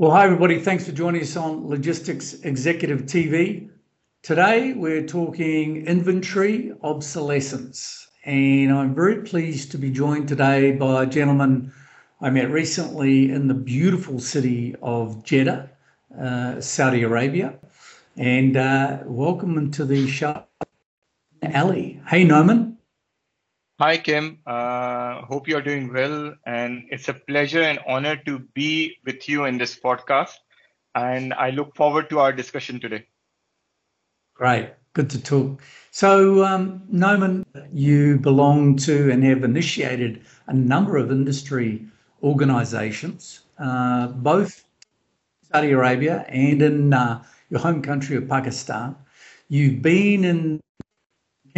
Well, hi, everybody. Thanks for joining us on Logistics Executive TV. Today, we're talking inventory obsolescence, and I'm very pleased to be joined today by a gentleman I met recently in the beautiful city of Jeddah, uh, Saudi Arabia. And uh, welcome to the show, Ali. Hey, Noman. Hi, Kim. Uh, hope you're doing well. And it's a pleasure and honor to be with you in this podcast. And I look forward to our discussion today. Great. Good to talk. So, um, Noman, you belong to and have initiated a number of industry organizations, uh, both Saudi Arabia and in uh, your home country of Pakistan. You've been in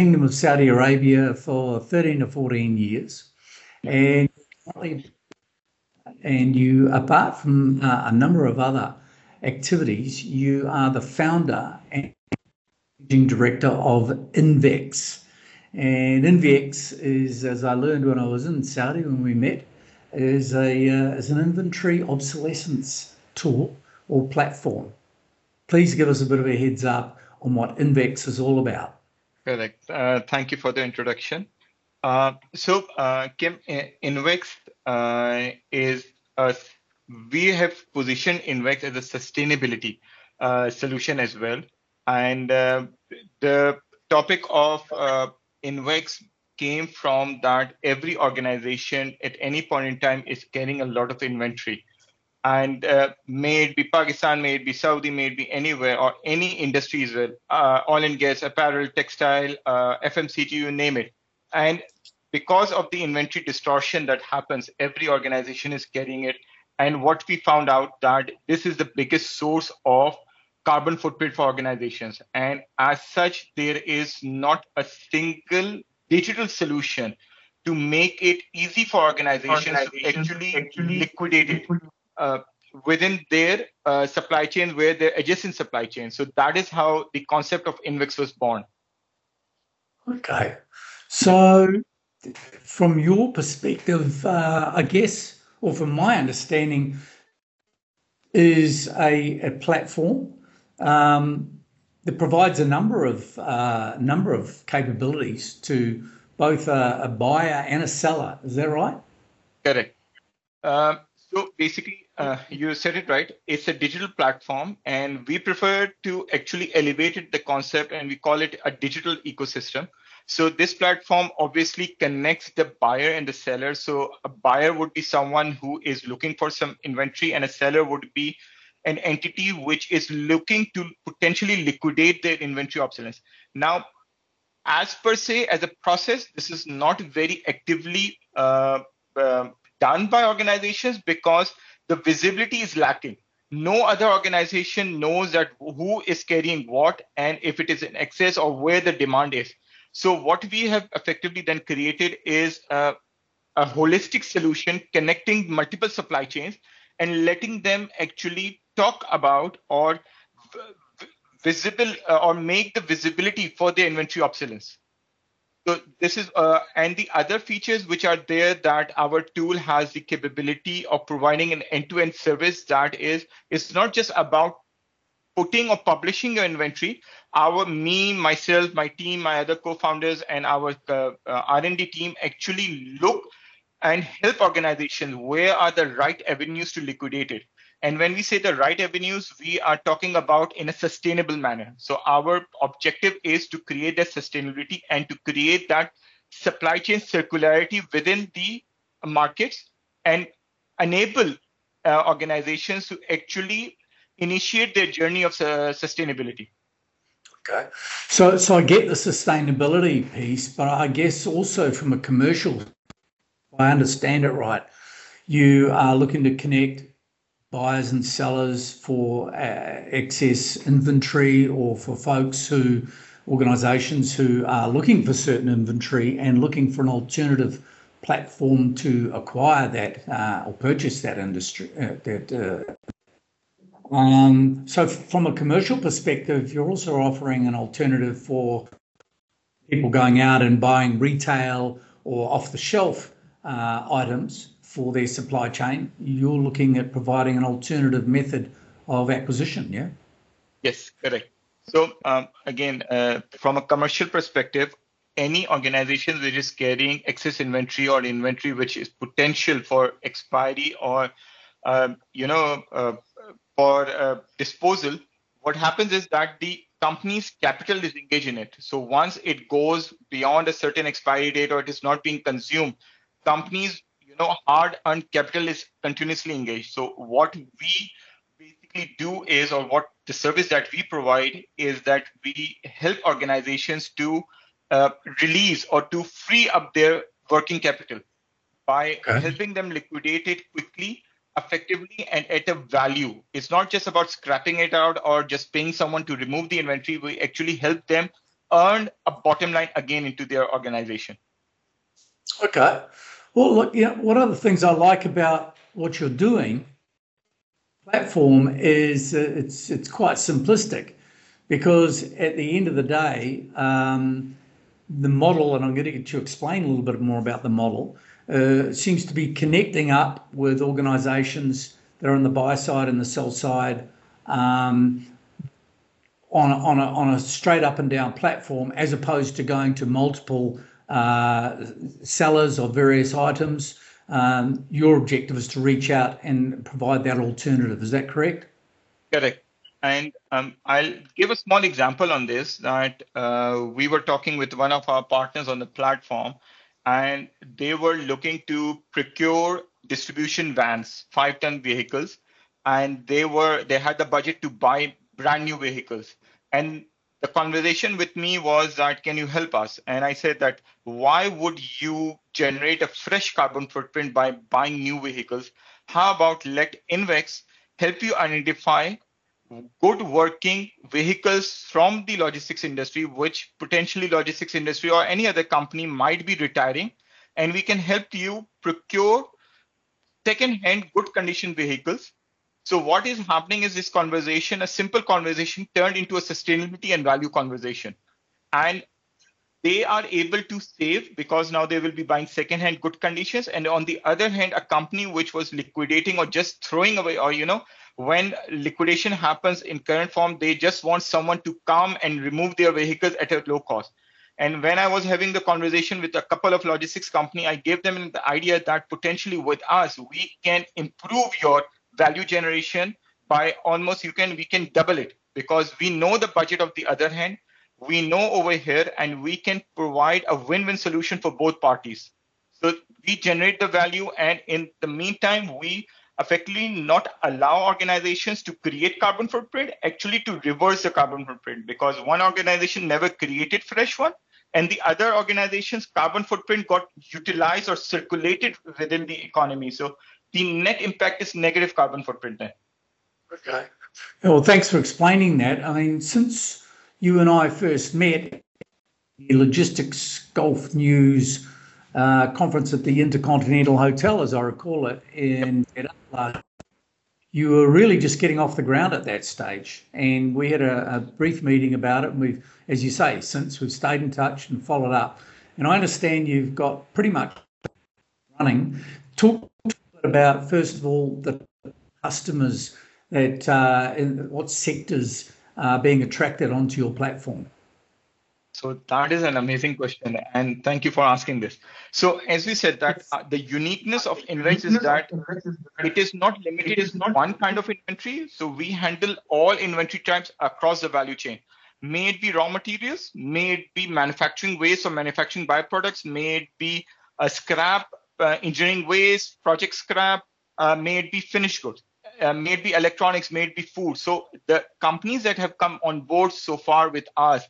Kingdom of Saudi Arabia for 13 to 14 years. And and you, apart from uh, a number of other activities, you are the founder and managing director of Invex. And Invex is, as I learned when I was in Saudi when we met, is a uh, is an inventory obsolescence tool or platform. Please give us a bit of a heads up on what Invex is all about. Correct. Uh, thank you for the introduction. Uh, so, uh, Kim, Invex uh, is a, we have positioned Invex as a sustainability uh, solution as well. And uh, the topic of Invex came from that every organization at any point in time is carrying a lot of inventory and uh, may it be Pakistan, may it be Saudi, may it be anywhere or any industry as well, uh, oil and gas, apparel, textile, uh, FMCG, you name it. And because of the inventory distortion that happens, every organization is carrying it. And what we found out that this is the biggest source of carbon footprint for organizations. And as such, there is not a single digital solution to make it easy for organizations, organizations to actually, actually liquidate it within their uh, supply chain where they're adjacent supply chain. So that is how the concept of Invex was born. Okay. So from your perspective, uh, I guess, or from my understanding, is a, a platform um, that provides a number of uh, number of capabilities to both a, a, buyer and a seller. Is that right? Correct. Uh, so basically, uh, you said it right. It's a digital platform, and we prefer to actually elevate it, the concept, and we call it a digital ecosystem. So this platform obviously connects the buyer and the seller. So a buyer would be someone who is looking for some inventory, and a seller would be an entity which is looking to potentially liquidate their inventory obsolescence. Now, as per se, as a process, this is not very actively uh, uh, done by organizations because the visibility is lacking. No other organization knows that who is carrying what and if it is in excess or where the demand is. So what we have effectively then created is a, a holistic solution connecting multiple supply chains and letting them actually talk about or visible uh, or make the visibility for their inventory obsolescence. So this is, uh, and the other features which are there that our tool has the capability of providing an end-to-end service that is, it's not just about putting or publishing your inventory. Our, me, myself, my team, my other co-founders and our uh, uh, R&D team actually look and help organizations where are the right avenues to liquidate it. And when we say the right avenues, we are talking about in a sustainable manner. So our objective is to create that sustainability and to create that supply chain circularity within the markets and enable uh, organizations to actually initiate their journey of uh, sustainability. Okay. So, so I get the sustainability piece, but I guess also from a commercial, if I understand it right, you are looking to connect buyers and sellers for uh, excess inventory or for folks who organizations who are looking for certain inventory and looking for an alternative platform to acquire that uh, or purchase that industry uh, that uh, um, so from a commercial perspective you're also offering an alternative for people going out and buying retail or off the shelf uh, items for their supply chain. You're looking at providing an alternative method of acquisition, yeah? Yes, correct. So um, again, uh, from a commercial perspective, any organization which is carrying excess inventory or inventory which is potential for expiry or uh, you know uh, for uh, disposal, what happens is that the company's capital is engaged in it. So once it goes beyond a certain expiry date or it is not being consumed, companies you know hard earned capital is continuously engaged. So what we basically do is, or what the service that we provide is that we help organizations to uh, release or to free up their working capital by okay. helping them liquidate it quickly, effectively, and at a value. It's not just about scrapping it out or just paying someone to remove the inventory. We actually help them earn a bottom line again into their organization. Okay. Well, look, yeah, one of the things I like about what you're doing platform is uh, it's it's quite simplistic. Because at the end of the day, um, the model, and I'm going to get to explain a little bit more about the model, uh, seems to be connecting up with organisations that are on the buy side and the sell side um, on, on, a, on a straight up and down platform as opposed to going to multiple uh, sellers of various items um, your objective is to reach out and provide that alternative. Is that correct? Correct. And um, I'll give a small example on this that uh, we were talking with one of our partners on the platform, and they were looking to procure distribution vans, five ton vehicles, and they were they had the budget to buy brand new vehicles. And the conversation with me was that can you help us? And i said that why would you generate a fresh carbon footprint by buying new vehicles? How about let invex help you identify good working vehicles from the logistics industry which potentially logistics industry or any other company might be retiring and we can help you procure second hand good condition vehicles so what is happening is this conversation, a simple conversation turned into a sustainability and value conversation. And they are able to save because now they will be buying secondhand good conditions. And on the other hand, a company which was liquidating or just throwing away, or you know, when liquidation happens in current form, they just want someone to come and remove their vehicles at a low cost. And when I was having the conversation with a couple of logistics company, I gave them the idea that potentially with us, we can improve your value generation by almost you can we can double it because we know the budget of the other hand we know over here and we can provide a win-win solution for both parties. So we generate the value and in the meantime we effectively not allow organizations to create carbon footprint actually to reverse the carbon footprint because one organization never created fresh one and the other organizations carbon footprint got utilized or circulated within the economy. So the net impact is negative carbon footprint then. Okay. Well, thanks for explaining that. I mean, since you and I first met, the Logistics Gulf News uh, conference at the Intercontinental Hotel, as I recall it, in yep. you were really just getting off the ground at that stage. And we had a, a, brief meeting about it. And we've, as you say, since we've stayed in touch and followed up. And I understand you've got pretty much running. Talk about, first of all, the customers that uh, in what sectors are being attracted onto your platform? So that is an amazing question, and thank you for asking this. So as we said, that uh, the uniqueness of Invex is that it is not limited to not one kind of inventory. So we handle all inventory types across the value chain. May it be raw materials, may it be manufacturing waste or manufacturing byproducts, may it be a scrap engineering waste, project scrap, uh, may it be finished goods, uh, may it be electronics, may it be food. So the companies that have come on board so far with us,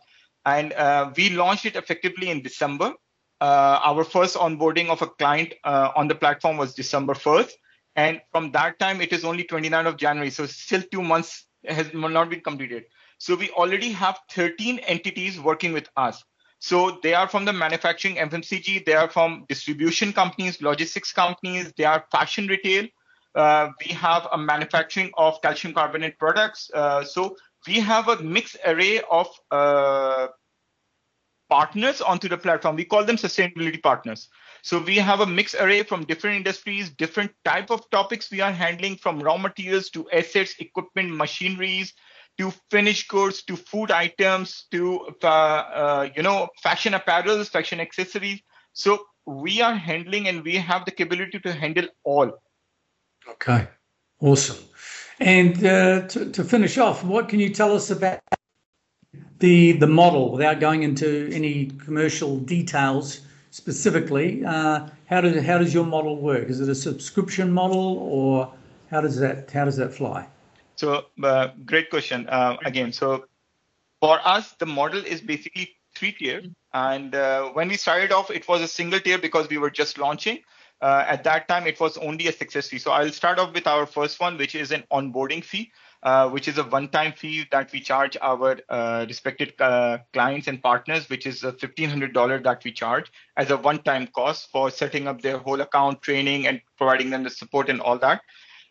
and uh, we launched it effectively in December. Uh, our first onboarding of a client uh, on the platform was December 1st. And from that time, it is only 29 of January. So still two months has not been completed. So we already have 13 entities working with us. So they are from the manufacturing FMCG, they are from distribution companies, logistics companies, they are fashion retail. Uh, we have a manufacturing of calcium carbonate products. Uh, so we have a mixed array of uh, partners onto the platform. We call them sustainability partners. So we have a mixed array from different industries, different type of topics we are handling from raw materials to assets, equipment, machineries, to finished goods, to food items, to uh, uh, you know fashion apparel, fashion accessories. So we are handling and we have the capability to handle all. Okay, awesome. And uh, to, to finish off, what can you tell us about the the model without going into any commercial details specifically? Uh, how does how does your model work? Is it a subscription model or how does that how does that fly? So uh, great question uh, again. So for us, the model is basically three tier. And uh, when we started off, it was a single tier because we were just launching. Uh, at that time, it was only a success fee. So I'll start off with our first one, which is an onboarding fee, uh, which is a one-time fee that we charge our uh, respected clients and partners, which is a $1,500 that we charge as a one-time cost for setting up their whole account, training, and providing them the support and all that.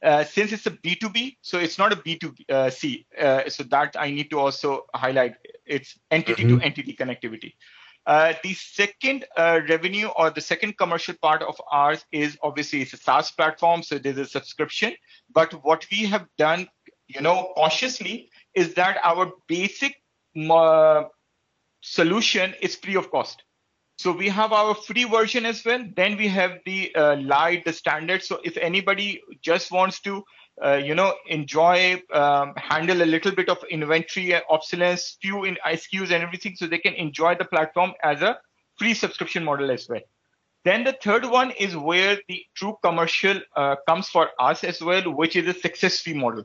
Uh, since it's a B2B, so it's not a B2C. Uh, so that I need to also highlight. It's entity mm-hmm. to entity connectivity. Uh, the second uh, revenue or the second commercial part of ours is obviously it's a SaaS platform, so there's a subscription. But what we have done, you know, cautiously is that our basic uh, solution is free of cost. So we have our free version as well. Then we have the uh, light, the standard. So if anybody just wants to, uh, you know, enjoy, um, handle a little bit of inventory obsolescence, few in SKUs and everything, so they can enjoy the platform as a free subscription model as well. Then the third one is where the true commercial uh, comes for us as well, which is a success fee model.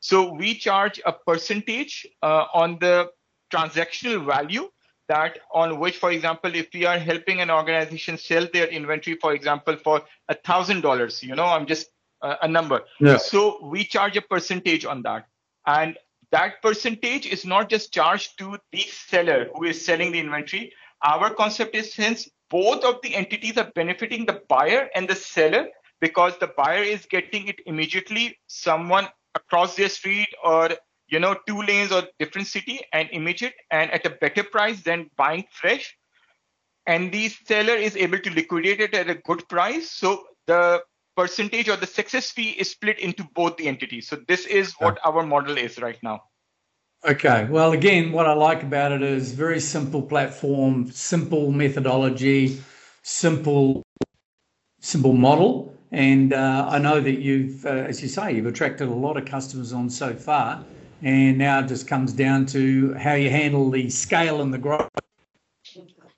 So we charge a percentage uh, on the transactional value that on which, for example, if we are helping an organization sell their inventory, for example, for a thousand dollars, you know, I'm just uh, a number. Yeah. So we charge a percentage on that. And that percentage is not just charged to the seller who is selling the inventory. Our concept is since both of the entities are benefiting the buyer and the seller because the buyer is getting it immediately, someone across their street or you know, two lanes or different city and image it and at a better price than buying fresh. And the seller is able to liquidate it at a good price. So the percentage or the success fee is split into both the entities. So this is what our model is right now. Okay. Well, again, what I like about it is very simple platform, simple methodology, simple, simple model. And uh, I know that you've, uh, as you say, you've attracted a lot of customers on so far and now it just comes down to how you handle the scale and the growth.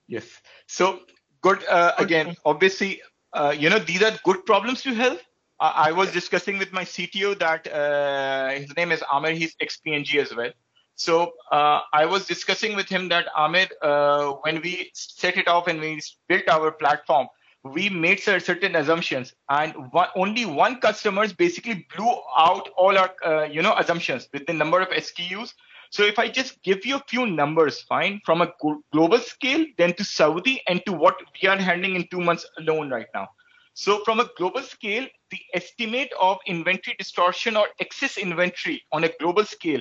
Yes. So good. Uh, again, obviously, uh, you know these are good problems to have. I, I was discussing with my CTO that uh, his name is Amir. He's ex-P&G as well. So uh, I was discussing with him that Amir, uh, when we set it off and we built our platform, we made certain assumptions and one, only one customers basically blew out all our uh, you know assumptions with the number of SKUs. So if I just give you a few numbers, fine, from a global scale, then to Saudi and to what we are handling in two months alone right now. So from a global scale, the estimate of inventory distortion or excess inventory on a global scale,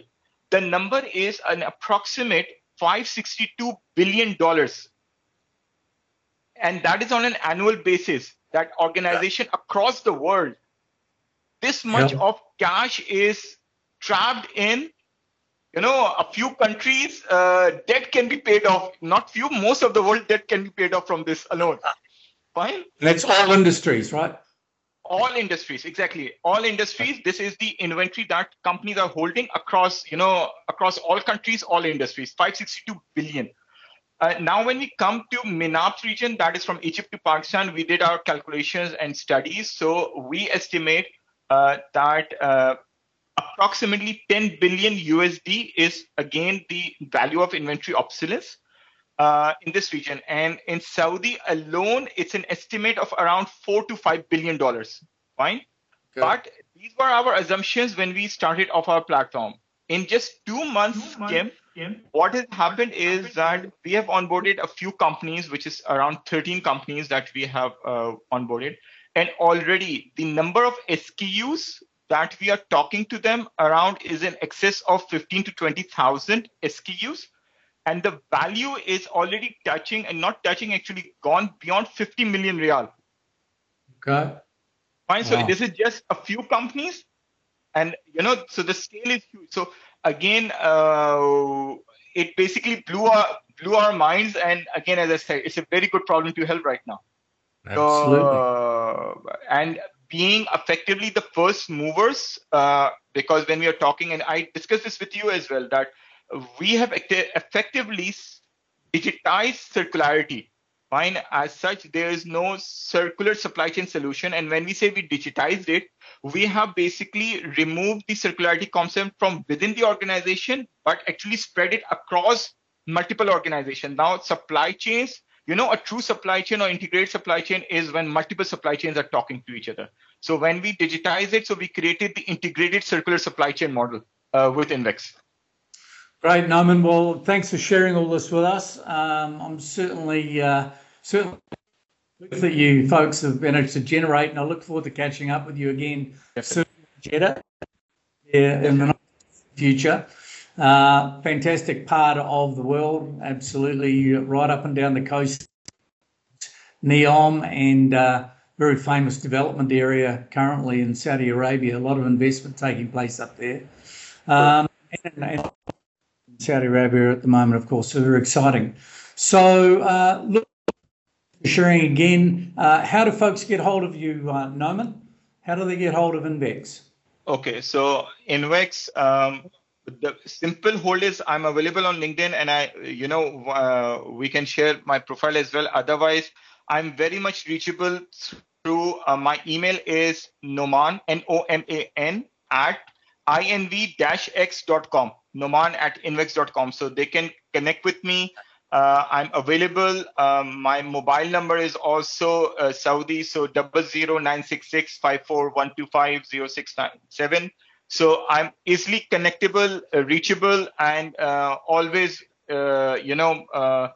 the number is an approximate 562 billion dollars and that is on an annual basis that organization across the world. This much yeah. of cash is trapped in you know a few countries uh, debt can be paid off. Not few most of the world debt can be paid off from this alone. Fine? That's all industries right? All industries exactly. All industries this is the inventory that companies are holding across you know across all countries all industries. 562 billion uh, now, when we come to MENAP region, that is from Egypt to Pakistan, we did our calculations and studies. So we estimate uh, that uh, approximately 10 billion USD is again the value of inventory obsolescence uh, in this region. And in Saudi alone, it's an estimate of around four to five billion dollars. Fine. Okay. But these were our assumptions when we started off our platform. In just two months, two months. Kim, what has happened is that we have onboarded a few companies, which is around 13 companies that we have uh, onboarded. And already the number of SKUs that we are talking to them around is in excess of 15 to 20,000 SKUs. and the value is already touching and not touching actually gone beyond 50 million riyal. Okay. Fine. So this is just a few companies, and you know, so the scale is huge. So again, uh, it basically blew our blew our minds. And again, as I said, it's a very good problem to help right now. Absolutely. Uh, and being effectively the first movers, uh, because when we are talking, and I discussed this with you as well, that we have effectively digitized circularity. Fine. As such, there is no circular supply chain solution. And when we say we digitized it, we have basically removed the circularity concept from within the organization, but actually spread it across multiple organizations. Now, supply chains you know a true supply chain or integrated supply chain is when multiple supply chains are talking to each other so when we digitize it so we created the integrated circular supply chain model uh, with invex great Noman. well thanks for sharing all this with us um, i'm certainly uh, certainly that you folks have managed to generate and i look forward to catching up with you again soon Jeddah, yeah, in the future uh, fantastic part of the world, absolutely right up and down the coast. Neom and uh, very famous development area currently in Saudi Arabia. A lot of investment taking place up there. Um, and, and Saudi Arabia at the moment, of course, so very exciting. So, uh, look, sharing again, uh, how do folks get hold of you, uh, Noman? How do they get hold of Invex? Okay, so Invex, um, the simple hold is I'm available on LinkedIn and I, you know, uh, we can share my profile as well. Otherwise, I'm very much reachable through uh, my email is noman, N-O-M-A-N at inv-x.com, noman at invex.com. So they can connect with me. Uh, I'm available. Um, my mobile number is also uh, Saudi, so double zero nine six six five four one two five zero six nine seven. So I'm easily connectable, uh, reachable, and uh, always, uh, you know, uh,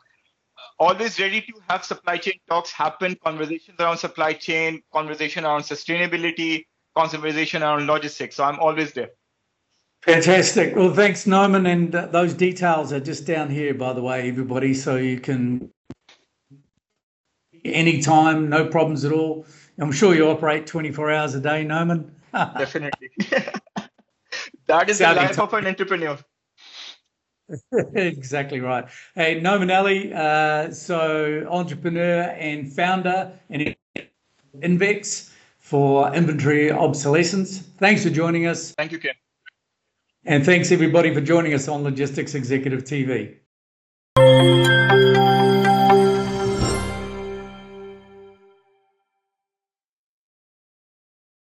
always ready to have supply chain talks happen, conversations around supply chain, conversation around sustainability, conversation around logistics. So I'm always there. Fantastic. Well, thanks, Noman. And uh, those details are just down here, by the way, everybody. So you can anytime, no problems at all. I'm sure you operate 24 hours a day, Noman. Definitely. that is the life of an entrepreneur. exactly right. Hey, Noman Ali, uh, so entrepreneur and founder and Invex for inventory obsolescence. Thanks for joining us. Thank you, Ken. And thanks everybody for joining us on Logistics Executive TV.